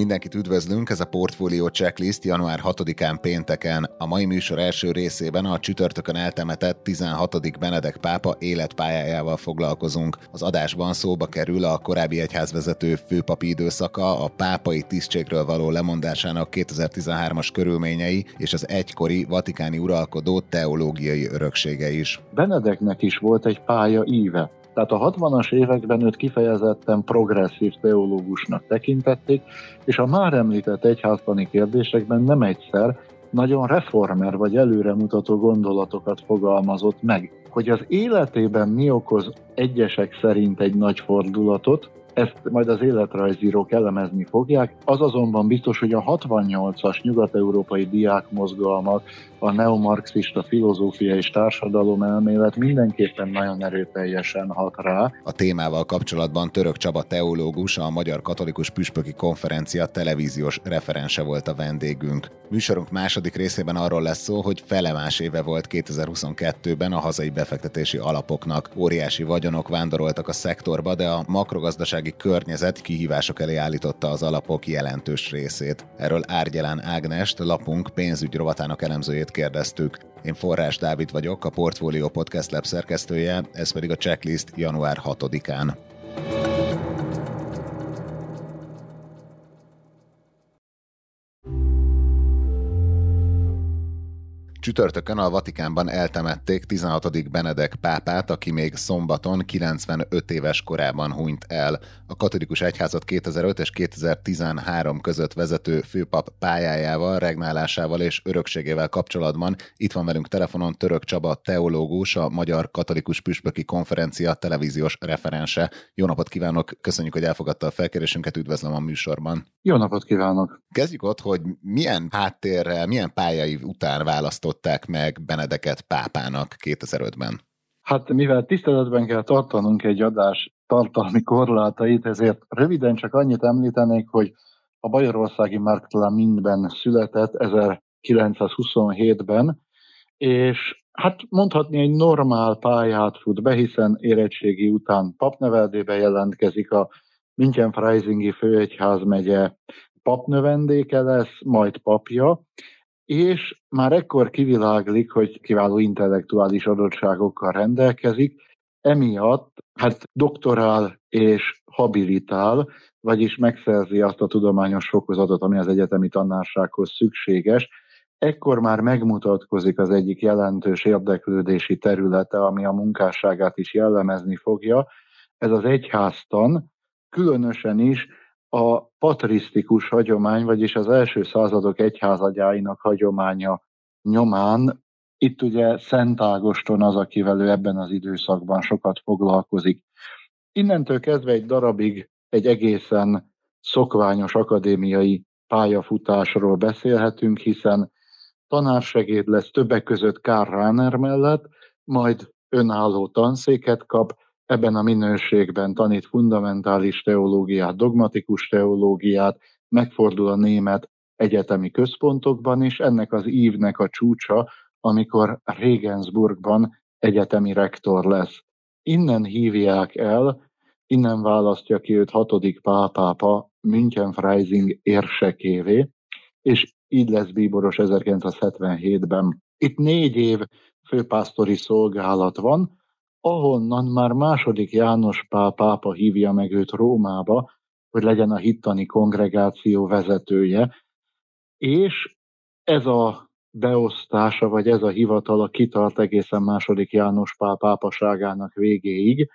Mindenkit üdvözlünk, ez a Portfolio Checklist január 6-án pénteken. A mai műsor első részében a csütörtökön eltemetett 16. Benedek pápa életpályájával foglalkozunk. Az adásban szóba kerül a korábbi egyházvezető főpapi időszaka, a pápai tisztségről való lemondásának 2013-as körülményei és az egykori vatikáni uralkodó teológiai öröksége is. Benedeknek is volt egy pálya íve. Tehát a 60-as években őt kifejezetten progresszív teológusnak tekintették, és a már említett egyháztani kérdésekben nem egyszer nagyon reformer vagy előremutató gondolatokat fogalmazott meg. Hogy az életében mi okoz egyesek szerint egy nagy fordulatot, ezt majd az életrajzírók elemezni fogják. Az azonban biztos, hogy a 68-as nyugat-európai diákmozgalmak, a neomarxista filozófia és társadalom elmélet mindenképpen nagyon erőteljesen hat rá. A témával kapcsolatban Török Csaba teológus, a Magyar Katolikus Püspöki Konferencia televíziós referense volt a vendégünk. Műsorunk második részében arról lesz szó, hogy fele más éve volt 2022-ben a hazai befektetési alapoknak. Óriási vagyonok vándoroltak a szektorba, de a makrogazdasági környezet kihívások elé állította az alapok jelentős részét. Erről Árgyelán Ágnest, lapunk pénzügy rovatának elemzőjét kérdeztük. Én Forrás Dávid vagyok, a Portfolio Podcast Lab szerkesztője, ez pedig a checklist január 6-án. Csütörtökön a Vatikánban eltemették 16. Benedek pápát, aki még szombaton 95 éves korában hunyt el. A katolikus egyházat 2005 és 2013 között vezető főpap pályájával, regnálásával és örökségével kapcsolatban itt van velünk telefonon Török Csaba teológus, a Magyar Katolikus Püspöki Konferencia televíziós referense. Jó napot kívánok, köszönjük, hogy elfogadta a felkérésünket, üdvözlöm a műsorban. Jó napot kívánok! Kezdjük ott, hogy milyen háttérrel, milyen pályai után választott választották meg Benedeket pápának 2005-ben? Hát mivel tiszteletben kell tartanunk egy adás tartalmi korlátait, ezért röviden csak annyit említenék, hogy a Bajorországi Mark mindben született 1927-ben, és hát mondhatni egy normál pályát fut be, hiszen érettségi után papneveldébe jelentkezik a München Freisingi főegyház megye papnövendéke lesz, majd papja, és már ekkor kiviláglik, hogy kiváló intellektuális adottságokkal rendelkezik, emiatt hát doktorál és habilitál, vagyis megszerzi azt a tudományos fokozatot, ami az egyetemi tanársághoz szükséges. Ekkor már megmutatkozik az egyik jelentős érdeklődési területe, ami a munkásságát is jellemezni fogja. Ez az egyháztan, különösen is a patrisztikus hagyomány, vagyis az első századok egyházagyáinak hagyománya nyomán, itt ugye Szent Ágoston az, akivel ő ebben az időszakban sokat foglalkozik. Innentől kezdve egy darabig egy egészen szokványos akadémiai pályafutásról beszélhetünk, hiszen tanársegéd lesz többek között Kár Ráner mellett, majd önálló tanszéket kap, ebben a minőségben tanít fundamentális teológiát, dogmatikus teológiát, megfordul a német egyetemi központokban is, ennek az ívnek a csúcsa, amikor Regensburgban egyetemi rektor lesz. Innen hívják el, innen választja ki őt hatodik pápápa München Freising érsekévé, és így lesz bíboros 1977-ben. Itt négy év főpásztori szolgálat van, ahonnan már második János Pál pápa hívja meg őt Rómába, hogy legyen a hittani kongregáció vezetője, és ez a beosztása, vagy ez a hivatala kitart egészen második János Pál pápaságának végéig,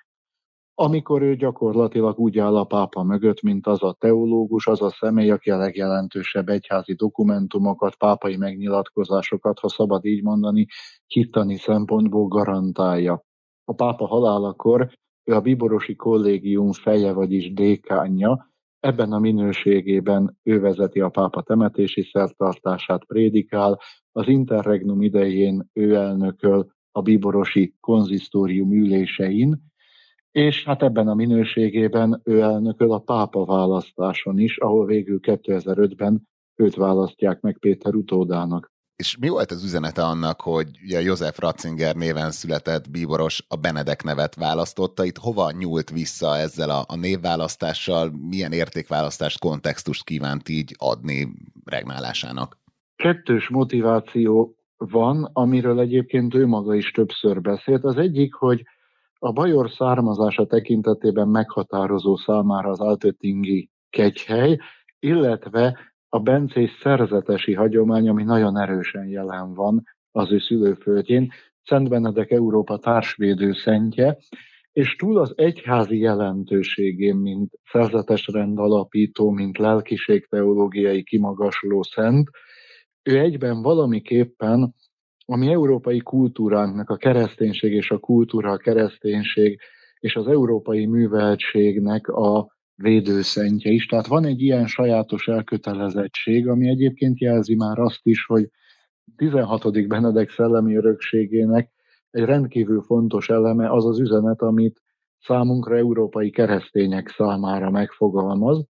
amikor ő gyakorlatilag úgy áll a pápa mögött, mint az a teológus, az a személy, aki a legjelentősebb egyházi dokumentumokat, pápai megnyilatkozásokat, ha szabad így mondani, hittani szempontból garantálja a pápa halálakor ő a bíborosi kollégium feje, vagyis dékánja, ebben a minőségében ő vezeti a pápa temetési szertartását, prédikál, az interregnum idején ő elnököl a bíborosi konzisztórium ülésein, és hát ebben a minőségében ő elnököl a pápa választáson is, ahol végül 2005-ben őt választják meg Péter utódának. És mi volt az üzenete annak, hogy ugye József Ratzinger néven született bíboros a Benedek nevet választotta? Itt hova nyúlt vissza ezzel a, a névválasztással? Milyen értékválasztást, kontextust kívánt így adni regnálásának? Kettős motiváció van, amiről egyébként ő maga is többször beszélt. Az egyik, hogy a Bajor származása tekintetében meghatározó számára az Altöttingi kegyhely, illetve a bencés szerzetesi hagyomány, ami nagyon erősen jelen van az ő szülőföldjén, Szent Benedek Európa társvédő szentje, és túl az egyházi jelentőségén, mint szerzetes rendalapító, mint lelkiségteológiai kimagasló szent, ő egyben valamiképpen a mi európai kultúránknak a kereszténység és a kultúra, a kereszténység és az európai műveltségnek a védőszentje is. Tehát van egy ilyen sajátos elkötelezettség, ami egyébként jelzi már azt is, hogy 16. Benedek szellemi örökségének egy rendkívül fontos eleme az az üzenet, amit számunkra európai keresztények számára megfogalmaz.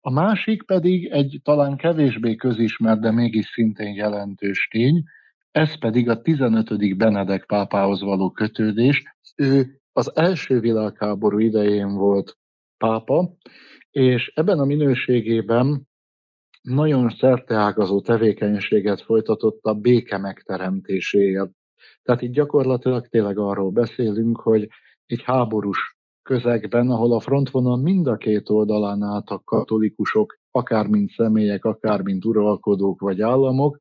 A másik pedig egy talán kevésbé közismert, de mégis szintén jelentős tény, ez pedig a 15. Benedek pápához való kötődés. Ő az első világháború idején volt pápa, és ebben a minőségében nagyon szerteágazó tevékenységet folytatott a béke megteremtéséért. Tehát itt gyakorlatilag tényleg arról beszélünk, hogy egy háborús közegben, ahol a frontvonal mind a két oldalán álltak katolikusok, akár mint személyek, akár mint uralkodók vagy államok,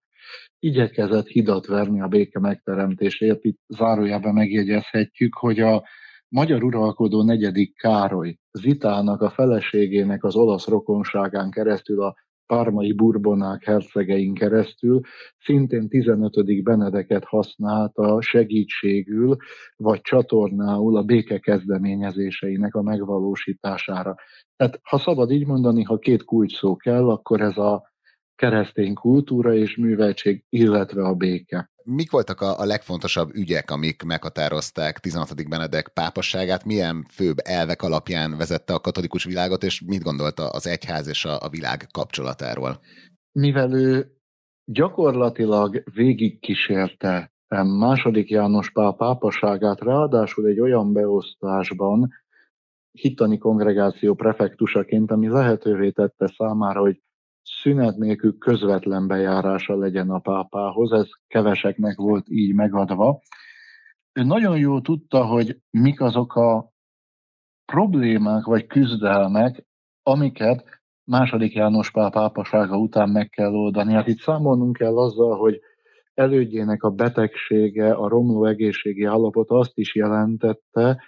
igyekezett hidat verni a béke megteremtéséért. Itt zárójában megjegyezhetjük, hogy a magyar uralkodó negyedik Károly Zitának, a feleségének az olasz rokonságán keresztül a pármai burbonák hercegein keresztül szintén 15. Benedeket használta segítségül vagy csatornául a béke kezdeményezéseinek a megvalósítására. Tehát ha szabad így mondani, ha két kulcs szó kell, akkor ez a keresztény kultúra és műveltség, illetve a béke. Mik voltak a, a legfontosabb ügyek, amik meghatározták 16. Benedek pápasságát? Milyen főbb elvek alapján vezette a katolikus világot, és mit gondolta az egyház és a, a világ kapcsolatáról? Mivel ő gyakorlatilag végigkísérte második János Pál pápaságát, ráadásul egy olyan beosztásban, hittani kongregáció prefektusaként, ami lehetővé tette számára, hogy szünet nélkül közvetlen bejárása legyen a pápához, ez keveseknek volt így megadva. Ő nagyon jól tudta, hogy mik azok a problémák vagy küzdelmek, amiket második János Pál pápasága után meg kell oldani. Hát itt számolnunk kell azzal, hogy elődjének a betegsége, a romló egészségi állapot azt is jelentette,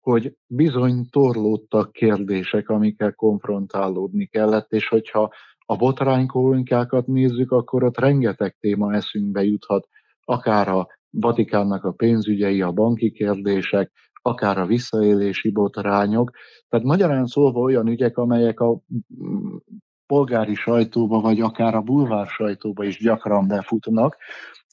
hogy bizony torlódtak kérdések, amikkel konfrontálódni kellett, és hogyha a botránykóinkákat nézzük, akkor ott rengeteg téma eszünkbe juthat, akár a Vatikánnak a pénzügyei, a banki kérdések, akár a visszaélési botrányok. Tehát magyarán szólva olyan ügyek, amelyek a polgári sajtóba, vagy akár a bulvár sajtóba is gyakran befutnak.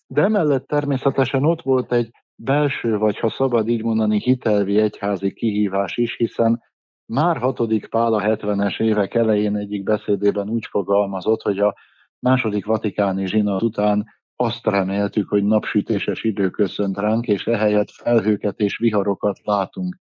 De emellett természetesen ott volt egy belső, vagy ha szabad így mondani, hitelvi egyházi kihívás is, hiszen már hatodik Pál a 70-es évek elején egyik beszédében úgy fogalmazott, hogy a második vatikáni zsinat után azt reméltük, hogy napsütéses idő köszönt ránk, és ehelyett felhőket és viharokat látunk.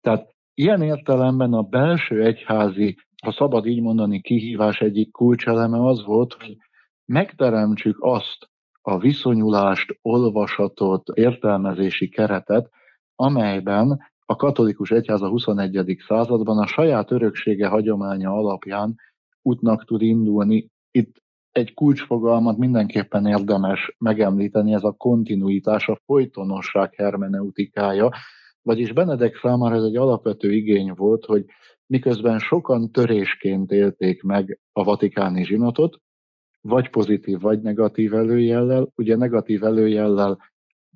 Tehát ilyen értelemben a belső egyházi, ha szabad így mondani, kihívás egyik kulcseleme az volt, hogy megteremtsük azt a viszonyulást, olvasatot, értelmezési keretet, amelyben a katolikus egyház a 21. században a saját öröksége hagyománya alapján útnak tud indulni. Itt egy kulcsfogalmat mindenképpen érdemes megemlíteni, ez a kontinuitás, a folytonosság hermeneutikája, vagyis Benedek számára ez egy alapvető igény volt, hogy miközben sokan törésként élték meg a vatikáni zsinatot, vagy pozitív, vagy negatív előjellel, ugye negatív előjellel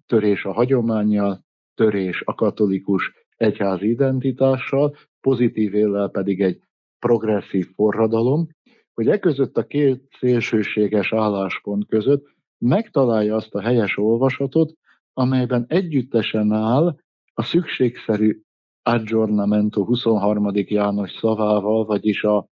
törés a hagyományjal, törés a katolikus egyházi identitással, pozitív éllel pedig egy progresszív forradalom, hogy e között a két szélsőséges álláspont között megtalálja azt a helyes olvasatot, amelyben együttesen áll a szükségszerű aggiornamento 23. János szavával, vagyis a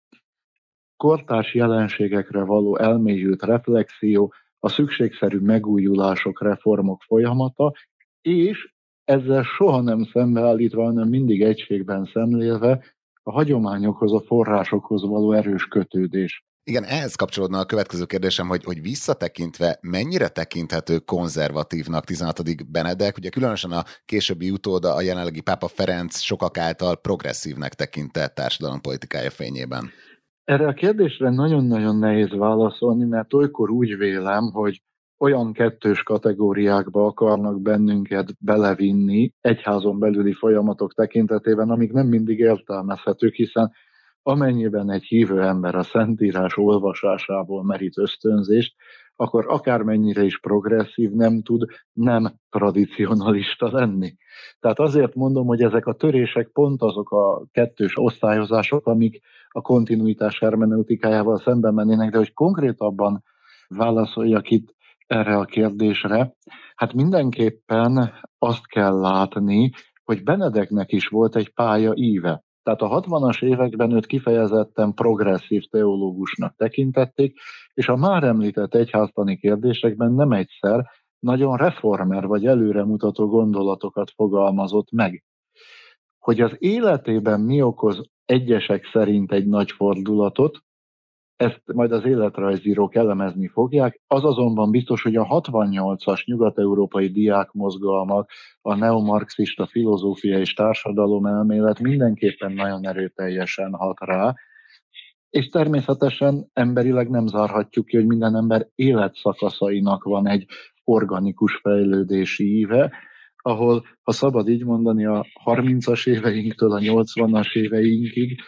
kortárs jelenségekre való elmélyült reflexió, a szükségszerű megújulások, reformok folyamata, és ezzel soha nem szembeállítva, hanem mindig egységben szemlélve a hagyományokhoz, a forrásokhoz való erős kötődés. Igen, ehhez kapcsolódna a következő kérdésem, hogy, hogy visszatekintve mennyire tekinthető konzervatívnak 16. Benedek, ugye különösen a későbbi utóda, a jelenlegi pápa Ferenc sokak által progresszívnek tekintett társadalompolitikája fényében? Erre a kérdésre nagyon-nagyon nehéz válaszolni, mert olykor úgy vélem, hogy olyan kettős kategóriákba akarnak bennünket belevinni egyházon belüli folyamatok tekintetében, amik nem mindig értelmezhetők, hiszen amennyiben egy hívő ember a Szentírás olvasásából merít ösztönzést, akkor akármennyire is progresszív nem tud nem tradicionalista lenni. Tehát azért mondom, hogy ezek a törések pont azok a kettős osztályozások, amik a kontinuitás hermeneutikájával szemben mennének, de hogy konkrétabban válaszoljak itt erre a kérdésre, hát mindenképpen azt kell látni, hogy Benedeknek is volt egy pálya íve. Tehát a 60-as években őt kifejezetten progresszív teológusnak tekintették, és a már említett egyháztani kérdésekben nem egyszer nagyon reformer vagy előremutató gondolatokat fogalmazott meg. Hogy az életében mi okoz egyesek szerint egy nagy fordulatot, ezt majd az életrajzírók elemezni fogják. Az azonban biztos, hogy a 68-as nyugat-európai diákmozgalmak, a neomarxista filozófia és társadalom elmélet mindenképpen nagyon erőteljesen hat rá, és természetesen emberileg nem zárhatjuk ki, hogy minden ember életszakaszainak van egy organikus fejlődési íve, ahol, ha szabad így mondani, a 30-as éveinktől a 80-as éveinkig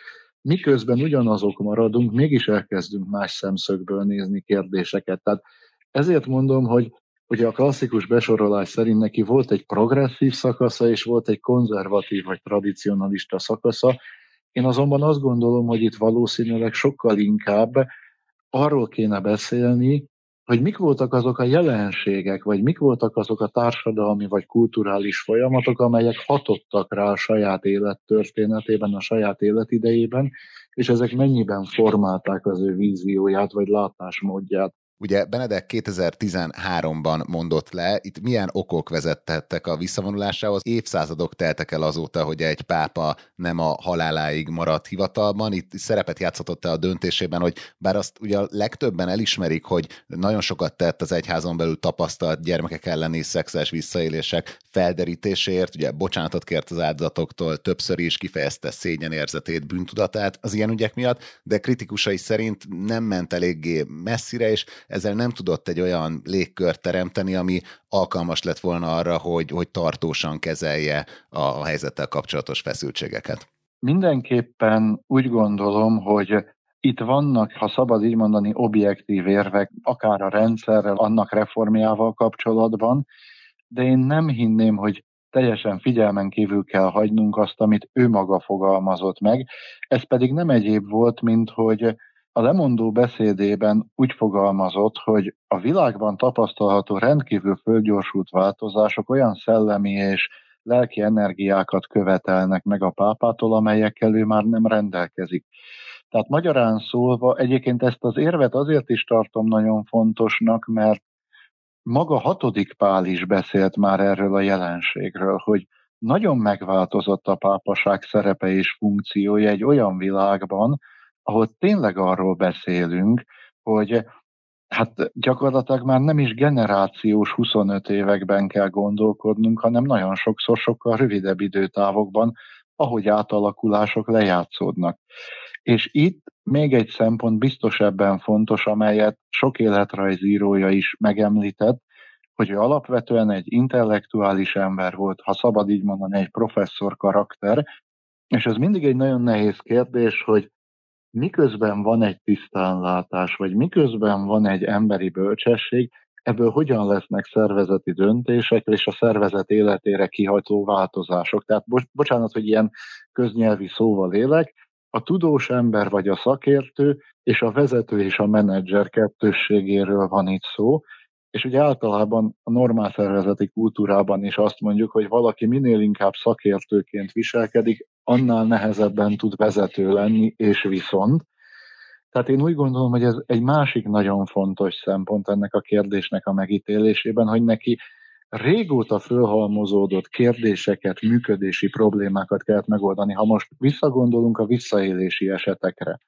miközben ugyanazok maradunk, mégis elkezdünk más szemszögből nézni kérdéseket. Tehát ezért mondom, hogy ugye a klasszikus besorolás szerint neki volt egy progresszív szakasza, és volt egy konzervatív vagy tradicionalista szakasza. Én azonban azt gondolom, hogy itt valószínűleg sokkal inkább arról kéne beszélni, hogy mik voltak azok a jelenségek, vagy mik voltak azok a társadalmi vagy kulturális folyamatok, amelyek hatottak rá a saját élettörténetében, a saját életidejében, és ezek mennyiben formálták az ő vízióját, vagy látásmódját. Ugye Benedek 2013-ban mondott le, itt milyen okok vezettettek a visszavonulásához. Évszázadok teltek el azóta, hogy egy pápa nem a haláláig maradt hivatalban. Itt szerepet játszhatott a döntésében, hogy bár azt ugye a legtöbben elismerik, hogy nagyon sokat tett az egyházon belül tapasztalt gyermekek elleni szexuális visszaélések felderítéséért, ugye bocsánatot kért az áldozatoktól, többször is kifejezte szégyenérzetét, bűntudatát az ilyen ügyek miatt, de kritikusai szerint nem ment eléggé messzire, és ezzel nem tudott egy olyan légkört teremteni, ami alkalmas lett volna arra, hogy, hogy tartósan kezelje a, helyzettel kapcsolatos feszültségeket. Mindenképpen úgy gondolom, hogy itt vannak, ha szabad így mondani, objektív érvek, akár a rendszerrel, annak reformjával kapcsolatban, de én nem hinném, hogy teljesen figyelmen kívül kell hagynunk azt, amit ő maga fogalmazott meg. Ez pedig nem egyéb volt, mint hogy a lemondó beszédében úgy fogalmazott, hogy a világban tapasztalható rendkívül fölgyorsult változások olyan szellemi és lelki energiákat követelnek meg a pápától, amelyekkel ő már nem rendelkezik. Tehát magyarán szólva, egyébként ezt az érvet azért is tartom nagyon fontosnak, mert maga hatodik Pál is beszélt már erről a jelenségről, hogy nagyon megváltozott a pápaság szerepe és funkciója egy olyan világban, ahol tényleg arról beszélünk, hogy hát gyakorlatilag már nem is generációs 25 években kell gondolkodnunk, hanem nagyon sokszor sokkal rövidebb időtávokban, ahogy átalakulások lejátszódnak. És itt még egy szempont biztos ebben fontos, amelyet sok életrajzírója is megemlített, hogy ő alapvetően egy intellektuális ember volt, ha szabad így mondani, egy professzor karakter, és ez mindig egy nagyon nehéz kérdés, hogy miközben van egy tisztánlátás, vagy miközben van egy emberi bölcsesség, ebből hogyan lesznek szervezeti döntések és a szervezet életére kiható változások. Tehát bo- bocsánat, hogy ilyen köznyelvi szóval élek, a tudós ember vagy a szakértő és a vezető és a menedzser kettősségéről van itt szó, és ugye általában a normál szervezeti kultúrában is azt mondjuk, hogy valaki minél inkább szakértőként viselkedik, annál nehezebben tud vezető lenni, és viszont. Tehát én úgy gondolom, hogy ez egy másik nagyon fontos szempont ennek a kérdésnek a megítélésében, hogy neki régóta fölhalmozódott kérdéseket, működési problémákat kellett megoldani. Ha most visszagondolunk a visszaélési esetekre,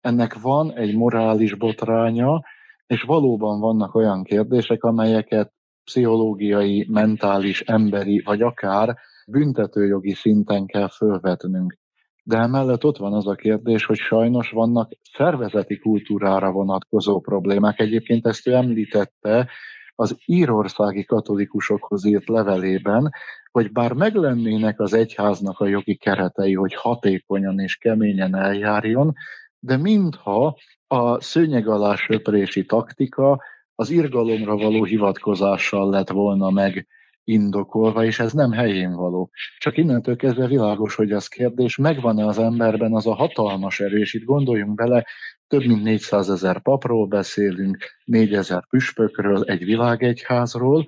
ennek van egy morális botránya, és valóban vannak olyan kérdések, amelyeket pszichológiai, mentális, emberi, vagy akár büntetőjogi szinten kell fölvetnünk. De emellett ott van az a kérdés, hogy sajnos vannak szervezeti kultúrára vonatkozó problémák. Egyébként ezt ő említette az írországi katolikusokhoz írt levelében, hogy bár meglennének az egyháznak a jogi keretei, hogy hatékonyan és keményen eljárjon, de mintha a szőnyeg alá söprési taktika az irgalomra való hivatkozással lett volna meg indokolva, és ez nem helyén való. Csak innentől kezdve világos, hogy az kérdés, megvan-e az emberben az a hatalmas erő, és itt gondoljunk bele, több mint 400 ezer papról beszélünk, 4 ezer püspökről, egy világegyházról,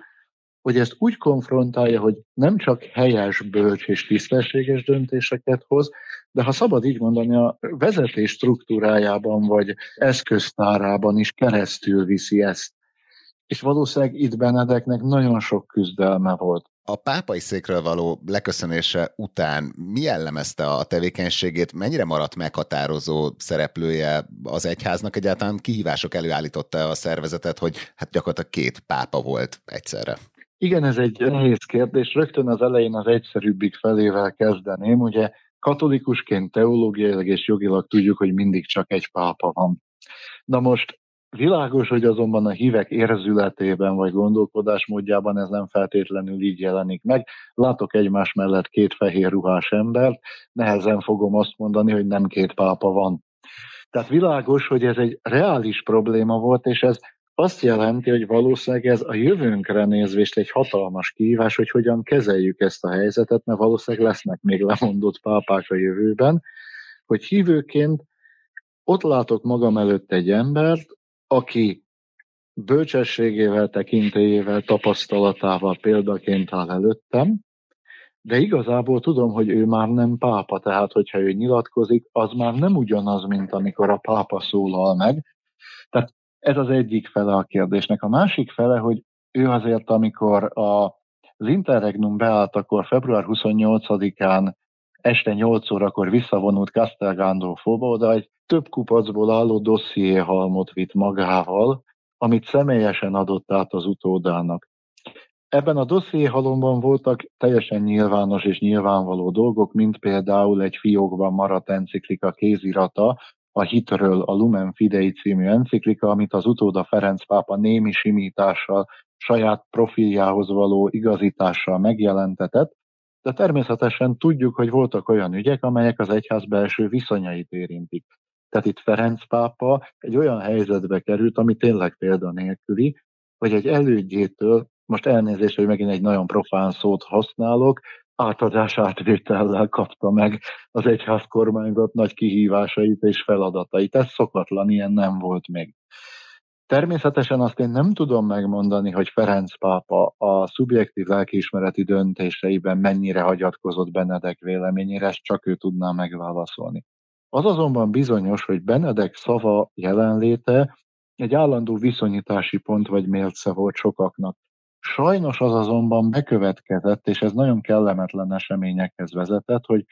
hogy ezt úgy konfrontálja, hogy nem csak helyes, bölcs és tisztességes döntéseket hoz, de ha szabad így mondani, a vezetés struktúrájában vagy eszköztárában is keresztül viszi ezt. És valószínűleg itt Benedeknek nagyon sok küzdelme volt. A pápai székről való leköszönése után mi jellemezte a tevékenységét, mennyire maradt meghatározó szereplője az egyháznak, egyáltalán kihívások előállította a szervezetet, hogy hát gyakorlatilag két pápa volt egyszerre? Igen, ez egy nehéz kérdés. Rögtön az elején az egyszerűbbik felével kezdeném. Ugye katolikusként teológiailag és jogilag tudjuk, hogy mindig csak egy pápa van. Na most Világos, hogy azonban a hívek érzületében vagy gondolkodásmódjában ez nem feltétlenül így jelenik meg. Látok egymás mellett két fehér ruhás embert, nehezen fogom azt mondani, hogy nem két pápa van. Tehát világos, hogy ez egy reális probléma volt, és ez azt jelenti, hogy valószínűleg ez a jövőnkre nézvést egy hatalmas kihívás, hogy hogyan kezeljük ezt a helyzetet, mert valószínűleg lesznek még lemondott pápák a jövőben, hogy hívőként ott látok magam előtt egy embert, aki bölcsességével, tekintélyével, tapasztalatával példaként áll előttem, de igazából tudom, hogy ő már nem pápa, tehát hogyha ő nyilatkozik, az már nem ugyanaz, mint amikor a pápa szólal meg. Tehát ez az egyik fele a kérdésnek. A másik fele, hogy ő azért, amikor a, az Interregnum beállt, akkor február 28-án este 8 órakor visszavonult Castel Gandolfóba, oda egy több kupacból álló dosszié halmot vitt magával, amit személyesen adott át az utódának. Ebben a dossziéhalomban voltak teljesen nyilvános és nyilvánvaló dolgok, mint például egy fiókban maradt enciklika kézirata, a Hitről a Lumen Fidei című enciklika, amit az utóda Ferenc pápa némi simítással, saját profiljához való igazítással megjelentetett, de természetesen tudjuk, hogy voltak olyan ügyek, amelyek az egyház belső viszonyait érintik. Tehát itt Ferenc pápa egy olyan helyzetbe került, ami tényleg példanélküli, hogy egy elődjétől, most elnézést, hogy megint egy nagyon profán szót használok, átadás átvétellel kapta meg az egyház kormányzat nagy kihívásait és feladatait. Ez szokatlan, ilyen nem volt még. Természetesen azt én nem tudom megmondani, hogy Ferenc pápa a szubjektív lelkiismereti döntéseiben mennyire hagyatkozott Benedek véleményére, ezt csak ő tudná megválaszolni. Az azonban bizonyos, hogy Benedek szava jelenléte egy állandó viszonyítási pont vagy mérce volt sokaknak. Sajnos az azonban bekövetkezett, és ez nagyon kellemetlen eseményekhez vezetett, hogy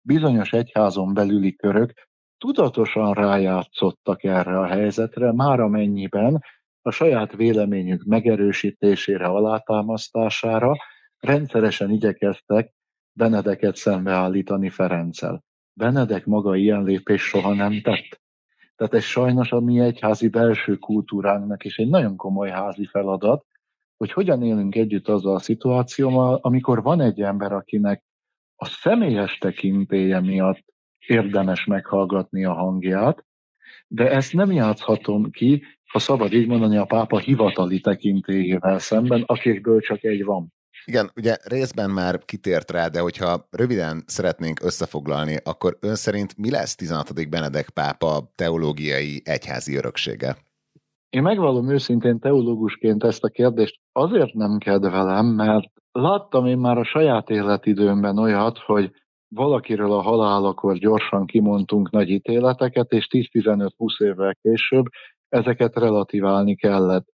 bizonyos egyházon belüli körök tudatosan rájátszottak erre a helyzetre, már amennyiben a saját véleményük megerősítésére, alátámasztására rendszeresen igyekeztek Benedeket szembeállítani Ferenccel. Benedek maga ilyen lépés soha nem tett. Tehát ez sajnos a mi egyházi belső kultúránknak is egy nagyon komoly házi feladat, hogy hogyan élünk együtt azzal a szituációval, amikor van egy ember, akinek a személyes tekintélye miatt érdemes meghallgatni a hangját, de ezt nem játszhatom ki, ha szabad így mondani, a pápa hivatali tekintélyével szemben, akikből csak egy van. Igen, ugye részben már kitért rá, de hogyha röviden szeretnénk összefoglalni, akkor ön szerint mi lesz 16. Benedek pápa teológiai egyházi öröksége? Én megvallom őszintén teológusként ezt a kérdést azért nem kedvelem, mert láttam én már a saját életidőmben olyat, hogy valakiről a halálakor gyorsan kimondtunk nagy ítéleteket, és 10-15-20 évvel később ezeket relativálni kellett.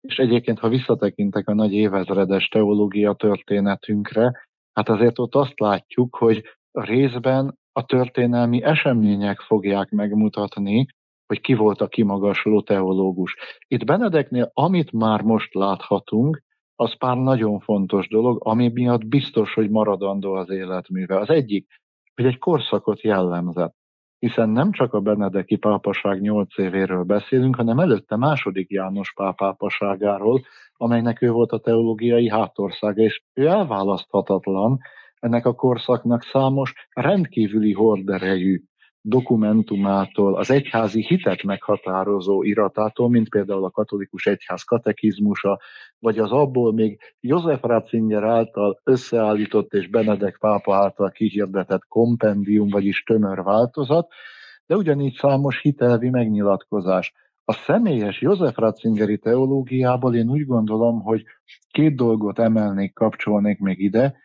És egyébként, ha visszatekintek a nagy évezredes teológia történetünkre, hát azért ott azt látjuk, hogy részben a történelmi események fogják megmutatni, hogy ki volt a kimagasló teológus. Itt Benedeknél, amit már most láthatunk, az pár nagyon fontos dolog, ami miatt biztos, hogy maradandó az életműve. Az egyik, hogy egy korszakot jellemzett, hiszen nem csak a Benedeki pápaság nyolc évéről beszélünk, hanem előtte második János pápápaságáról, amelynek ő volt a teológiai hátországa, és ő elválaszthatatlan ennek a korszaknak számos rendkívüli horderejű dokumentumától, az egyházi hitet meghatározó iratától, mint például a katolikus egyház katekizmusa, vagy az abból még József Ratzinger által összeállított és Benedek pápa által kihirdetett kompendium, vagyis tömör változat, de ugyanígy számos hitelvi megnyilatkozás. A személyes József Ratzingeri teológiából én úgy gondolom, hogy két dolgot emelnék, kapcsolnék még ide.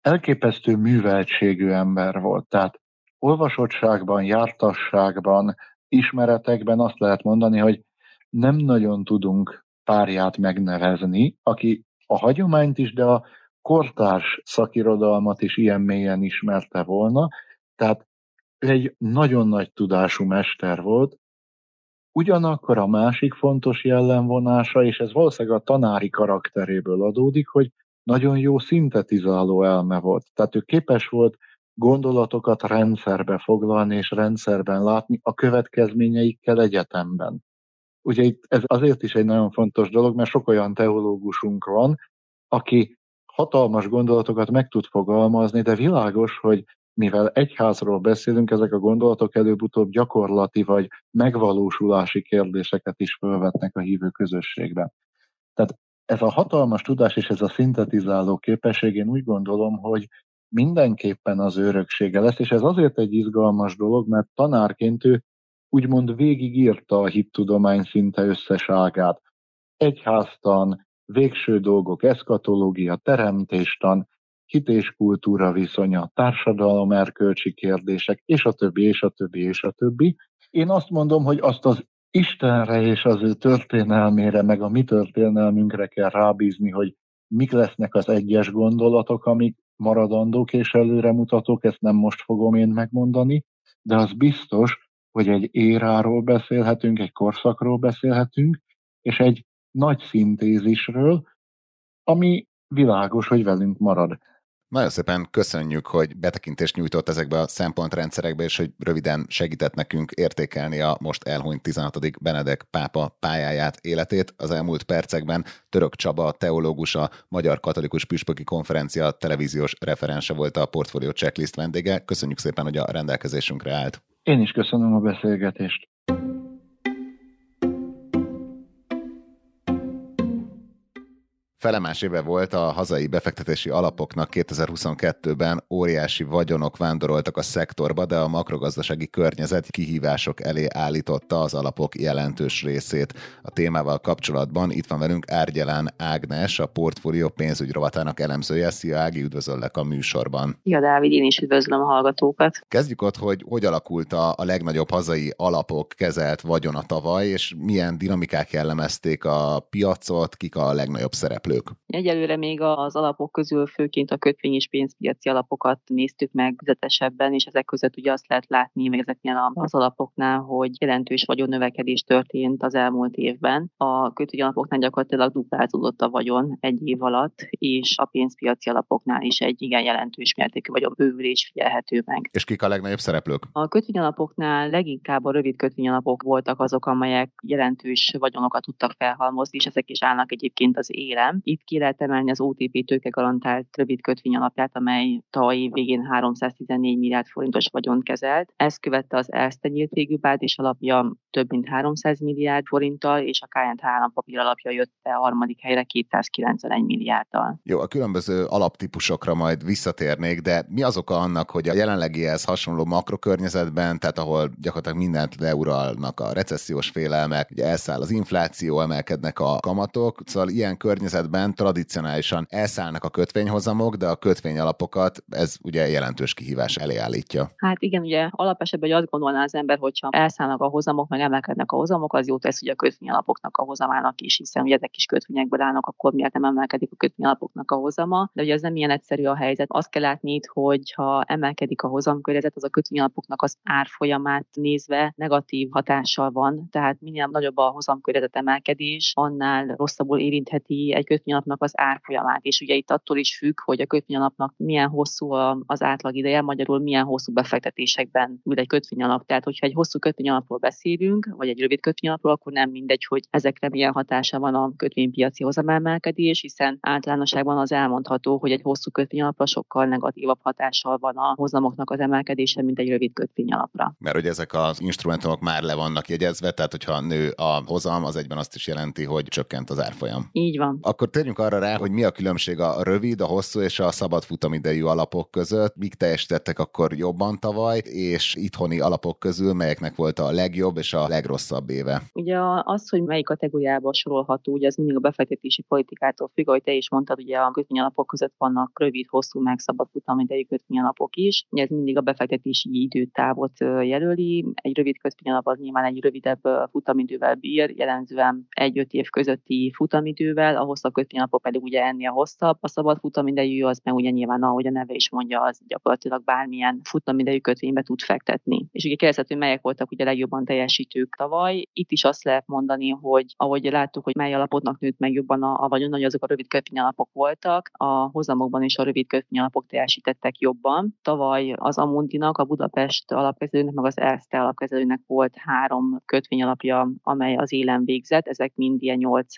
Elképesztő műveltségű ember volt, tehát olvasottságban, jártasságban, ismeretekben azt lehet mondani, hogy nem nagyon tudunk párját megnevezni, aki a hagyományt is, de a kortárs szakirodalmat is ilyen mélyen ismerte volna. Tehát egy nagyon nagy tudású mester volt, Ugyanakkor a másik fontos jellemvonása, és ez valószínűleg a tanári karakteréből adódik, hogy nagyon jó szintetizáló elme volt. Tehát ő képes volt gondolatokat rendszerbe foglalni és rendszerben látni a következményeikkel egyetemben. Ugye itt ez azért is egy nagyon fontos dolog, mert sok olyan teológusunk van, aki hatalmas gondolatokat meg tud fogalmazni, de világos, hogy mivel egyházról beszélünk, ezek a gondolatok előbb-utóbb gyakorlati vagy megvalósulási kérdéseket is felvetnek a hívő közösségben. Tehát ez a hatalmas tudás és ez a szintetizáló képesség, én úgy gondolom, hogy mindenképpen az öröksége lesz, és ez azért egy izgalmas dolog, mert tanárként ő úgymond végigírta a hittudomány szinte összeságát. Egyháztan, végső dolgok, eszkatológia, teremtéstan, hit és kultúra viszonya, társadalom, erkölcsi kérdések, és a többi, és a többi, és a többi. Én azt mondom, hogy azt az Istenre és az ő történelmére, meg a mi történelmünkre kell rábízni, hogy mik lesznek az egyes gondolatok, amik maradandók és előremutatók, ezt nem most fogom én megmondani, de az biztos, hogy egy éráról beszélhetünk, egy korszakról beszélhetünk, és egy nagy szintézisről, ami világos, hogy velünk marad. Nagyon szépen köszönjük, hogy betekintést nyújtott ezekbe a szempontrendszerekbe, és hogy röviden segített nekünk értékelni a most elhunyt 16. Benedek pápa pályáját, életét. Az elmúlt percekben Török Csaba, teológus, a Magyar Katolikus Püspöki Konferencia televíziós referense volt a Portfolio Checklist vendége. Köszönjük szépen, hogy a rendelkezésünkre állt. Én is köszönöm a beszélgetést. Felemás éve volt a hazai befektetési alapoknak 2022-ben óriási vagyonok vándoroltak a szektorba, de a makrogazdasági környezet kihívások elé állította az alapok jelentős részét. A témával kapcsolatban itt van velünk Árgyelán Ágnes, a portfólió pénzügy rovatának elemzője. Szia Ági, üdvözöllek a műsorban. Ja, Dávid, én is üdvözlöm a hallgatókat. Kezdjük ott, hogy hogy alakult a, a legnagyobb hazai alapok kezelt vagyona tavaly, és milyen dinamikák jellemezték a piacot, kik a legnagyobb szereplők szereplők? Egyelőre még az alapok közül főként a kötvény és pénzpiaci alapokat néztük meg vezetesebben, és ezek között ugye azt lehet látni meg ezeknél az alapoknál, hogy jelentős vagyon növekedés történt az elmúlt évben. A kötvény alapoknál gyakorlatilag duplázódott a vagyon egy év alatt, és a pénzpiaci alapoknál is egy igen jelentős mértékű vagyon bővülés figyelhető meg. És kik a legnagyobb szereplők? A kötvényalapoknál leginkább a rövid kötvényalapok voltak azok, amelyek jelentős vagyonokat tudtak felhalmozni, és ezek is állnak egyébként az Itt ki lehet emelni az OTP tőke garantált rövid kötvény alapját, amely tavalyi végén 314 milliárd forintos vagyont kezelt. Ez követte az Erste nyílt és alapja több mint 300 milliárd forinttal, és a KNT állampapír alapja jött a harmadik helyre 291 milliárddal. Jó, a különböző alaptípusokra majd visszatérnék, de mi az oka annak, hogy a jelenlegihez hasonló makrokörnyezetben, tehát ahol gyakorlatilag mindent leuralnak a recessziós félelmek, ugye elszáll az infláció, emelkednek a kamatok, szóval ilyen környezetben keretben tradicionálisan elszállnak a kötvényhozamok, de a kötvényalapokat ez ugye jelentős kihívás elé állítja. Hát igen, ugye alapesetben hogy azt gondolná az ember, hogyha elszállnak a hozamok, meg emelkednek a hozamok, az jó tesz ugye a kötvényalapoknak a hozamának is, hiszen ugye ezek is kötvényekből állnak, akkor miért nem emelkedik a kötvényalapoknak a hozama. De ugye ez nem ilyen egyszerű a helyzet. Azt kell látni itt, hogy ha emelkedik a hozamkörnyezet, az a kötvényalapoknak az árfolyamát nézve negatív hatással van. Tehát minél nagyobb a hozamkörnyezet emelkedés, annál rosszabbul érintheti egy kötvényalapnak az árfolyamát. És ugye itt attól is függ, hogy a kötvényalapnak milyen hosszú az átlag ideje, magyarul milyen hosszú befektetésekben ül egy kötvényalap. Tehát, hogyha egy hosszú kötvényalapról beszélünk, vagy egy rövid kötvényalapról, akkor nem mindegy, hogy ezekre milyen hatása van a kötvénypiaci hozamemelkedés, hiszen általánosságban az elmondható, hogy egy hosszú kötvényalapra sokkal negatívabb hatással van a hozamoknak az emelkedése, mint egy rövid kötvényalapra. Mert hogy ezek az instrumentumok már le vannak jegyezve, tehát hogyha nő a hozam, az egyben azt is jelenti, hogy csökkent az árfolyam. Így van. Akkor térjünk arra rá, hogy mi a különbség a rövid, a hosszú és a szabad futamidejű alapok között, mik teljesítettek akkor jobban tavaly, és itthoni alapok közül melyeknek volt a legjobb és a legrosszabb éve. Ugye az, hogy melyik kategóriába sorolható, ugye ez mindig a befektetési politikától függ, ahogy te is mondtad, ugye a kötvényalapok között vannak rövid, hosszú, meg szabad futamidejű kötvényalapok is. Ugye ez mindig a befektetési időtávot jelöli. Egy rövid kötvényalap az nyilván egy rövidebb futamidővel bír, jellemzően egy-öt év közötti futamidővel, a hosszabb kötvényalapok pedig ugye ennél hosszabb. A szabad futamidejű az meg ugye nyilván, ahogy a neve is mondja, az gyakorlatilag bármilyen futamidejű kötvénybe tud fektetni. És ugye kérdezhető, melyek voltak ugye legjobban teljesítők tavaly. Itt is azt lehet mondani, hogy ahogy láttuk, hogy mely alapotnak nőtt meg jobban a, a vagyon, hogy azok a rövid kötvényalapok voltak, a hozamokban is a rövid kötvényalapok teljesítettek jobban. Tavaly az Amundinak, a Budapest alapkezelőnek, meg az Erste alapkezelőnek volt három kötvényalapja, amely az élen végzett, ezek mind ilyen 8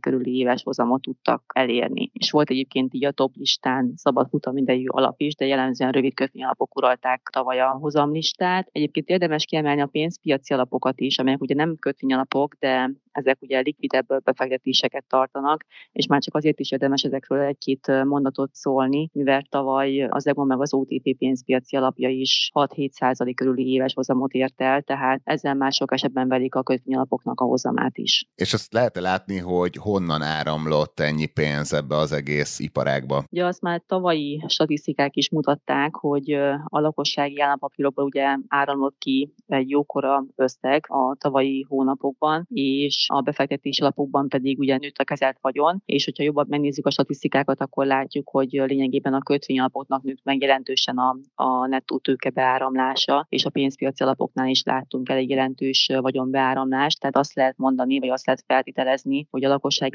körüli éves hozamot tudtak elérni. És volt egyébként így a top listán szabad futamidejű alap is, de jellemzően rövid kötvényalapok uralták tavaly a hozamlistát. Egyébként érdemes kiemelni a pénzpiaci alapokat is, amelyek ugye nem kötvényalapok, de ezek ugye likvidebb befektetéseket tartanak, és már csak azért is érdemes ezekről egy-két mondatot szólni, mivel tavaly az EGON meg az OTP pénzpiaci alapja is 6-7% körüli éves hozamot ért el, tehát ezzel már sok esetben velik a kötvényalapoknak a hozamát is. És azt lehet látni, hogy honnan áramlott ennyi pénz ebbe az egész iparágba? Ugye azt már tavalyi statisztikák is mutatták, hogy a lakossági állampapírokból ugye áramlott ki egy jókora összeg a tavalyi hónapokban, és a befektetési alapokban pedig ugye nőtt a kezelt vagyon, és hogyha jobban megnézzük a statisztikákat, akkor látjuk, hogy lényegében a kötvényalapoknak nőtt meg jelentősen a, a nettó tőke beáramlása, és a pénzpiaci alapoknál is láttunk elég jelentős vagyonbeáramlást, tehát azt lehet mondani, vagy azt lehet feltételezni, hogy a lakosság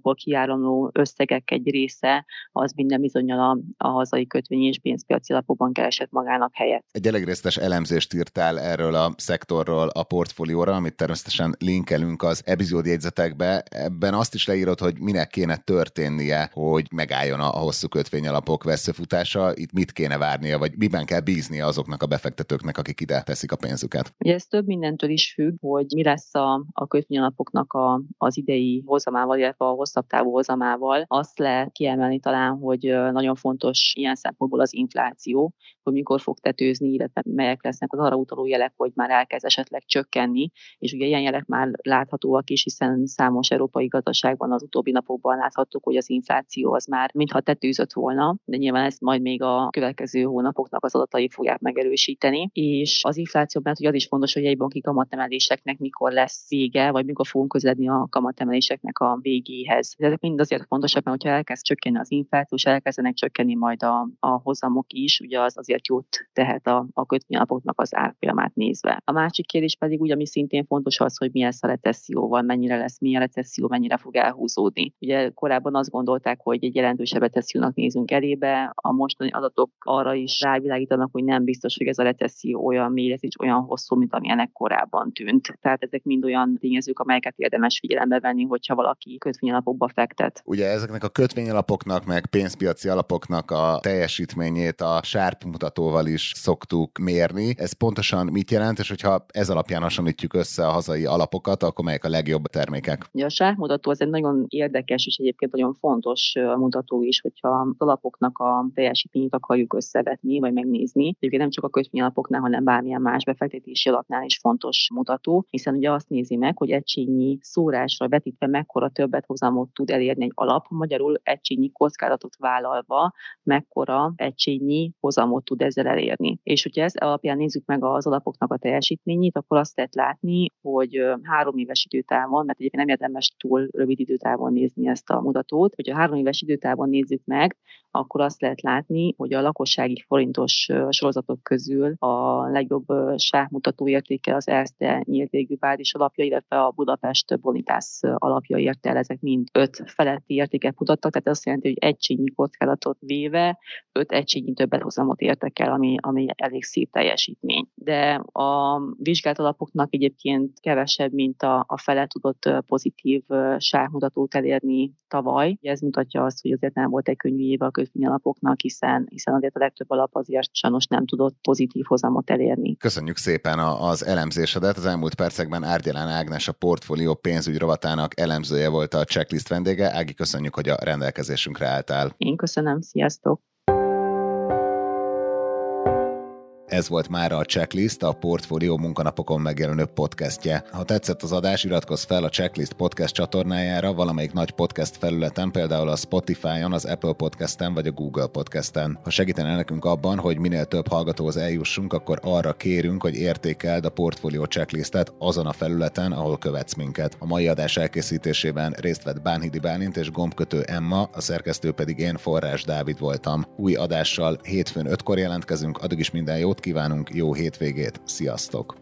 állampapírokból kiáramló összegek egy része az minden bizonyal a, a hazai kötvény és pénzpiaci alapokban keresett magának helyet. Egy elég részletes elemzést írtál erről a szektorról a portfólióra, amit természetesen linkelünk az epizódjegyzetekbe, ebben azt is leírod, hogy minek kéne történnie, hogy megálljon a hosszú kötvényalapok veszőfutása, itt mit kéne várnia, vagy miben kell bíznia azoknak a befektetőknek, akik ide teszik a pénzüket. Ugye ez több mindentől is függ, hogy mi lesz a, a kötvényalapoknak a, az idei hozamával, illetve a hosszabb távú hozamával. Azt lehet kiemelni talán, hogy nagyon fontos ilyen szempontból az infláció, hogy mikor fog tetőzni, illetve melyek lesznek az arra utaló jelek, hogy már elkezd esetleg csökkenni, és ugye ilyen jelek már látható láthatóak is, hiszen számos európai gazdaságban az utóbbi napokban láthattuk, hogy az infláció az már mintha tetőzött volna, de nyilván ezt majd még a következő hónapoknak az adatai fogják megerősíteni. És az infláció mert hogy az is fontos, hogy egy banki kamatemeléseknek mikor lesz vége, vagy mikor fogunk közeledni a kamatemeléseknek a végéhez. Ezek mind azért fontosak, mert hogyha elkezd csökkenni az infláció, és elkezdenek csökkenni majd a, a hozamok is, ugye az azért jót tehet a, a kötvényalapoknak az árfolyamát nézve. A másik kérdés pedig, ugye, ami szintén fontos az, hogy milyen lesz recesszióval, mennyire lesz, milyen recesszió, mennyire fog elhúzódni. Ugye korábban azt gondolták, hogy egy jelentősebb recessziónak nézünk elébe, a mostani adatok arra is rávilágítanak, hogy nem biztos, hogy ez a recesszió olyan mély és olyan hosszú, mint amilyenek korábban tűnt. Tehát ezek mind olyan tényezők, amelyeket érdemes figyelembe venni, hogyha valaki kötvényalapokba fektet. Ugye ezeknek a kötvényalapoknak, meg pénzpiaci alapoknak a teljesítményét a sárp mutatóval is szoktuk mérni. Ez pontosan mit jelent, és hogyha ez alapján hasonlítjuk össze a hazai alapokat, akkor melyek a legjobb termékek? Ja, a sármutató az egy nagyon érdekes és egyébként nagyon fontos mutató is, hogyha az alapoknak a teljesítményét akarjuk összevetni, vagy megnézni. Egyébként nem csak a kötvényalapoknál, hanem bármilyen más befektetési alapnál is fontos mutató, hiszen ugye azt nézi meg, hogy egységnyi szórásra vetítve mekkora többet hozamot tud elérni egy alap, magyarul egységnyi kockázatot vállalva, mekkora egységnyi hozamot tud ezzel elérni. És hogyha ez alapján nézzük meg az alapoknak a teljesítményét, akkor azt lehet látni, hogy három éves időtávon, mert egyébként nem érdemes túl rövid időtávon nézni ezt a mutatót, hogyha három éves időtávon nézzük meg, akkor azt lehet látni, hogy a lakossági forintos sorozatok közül a legjobb sávmutató értéke az Erste nyílt végű bázis alapja, illetve a Budapest Bonitas alapja ért el, ezek mind öt feletti értéket mutattak, tehát azt jelenti, hogy egységnyi kockázatot véve öt egységnyi többet hozamot értek el, ami, ami elég szép teljesítmény. De a vizsgált alapoknak egyébként kevesebb, mint a, a fele tudott pozitív sávmutatót elérni tavaly. Ez mutatja azt, hogy azért nem volt egy könnyű éve a kötvényalapoknak, hiszen, hiszen azért a legtöbb alap azért sajnos nem tudott pozitív hozamot elérni. Köszönjük szépen az elemzésedet. Az elmúlt percekben Árgyalán Ágnes a portfólió pénzügy rovatának elemzője volt a checklist vendége. Ági, köszönjük, hogy a rendelkezésünkre álltál. Én köszönöm, sziasztok! Ez volt már a Checklist, a Portfolio munkanapokon megjelenő podcastje. Ha tetszett az adás, iratkozz fel a Checklist podcast csatornájára valamelyik nagy podcast felületen, például a Spotify-on, az Apple Podcast-en vagy a Google Podcast-en. Ha segítene nekünk abban, hogy minél több hallgatóhoz eljussunk, akkor arra kérünk, hogy értékeld a Portfolio Checklistet azon a felületen, ahol követsz minket. A mai adás elkészítésében részt vett Bánhidi Bálint és gombkötő Emma, a szerkesztő pedig én Forrás Dávid voltam. Új adással hétfőn ötkor jelentkezünk, addig is minden jót kívánunk, jó hétvégét, sziasztok!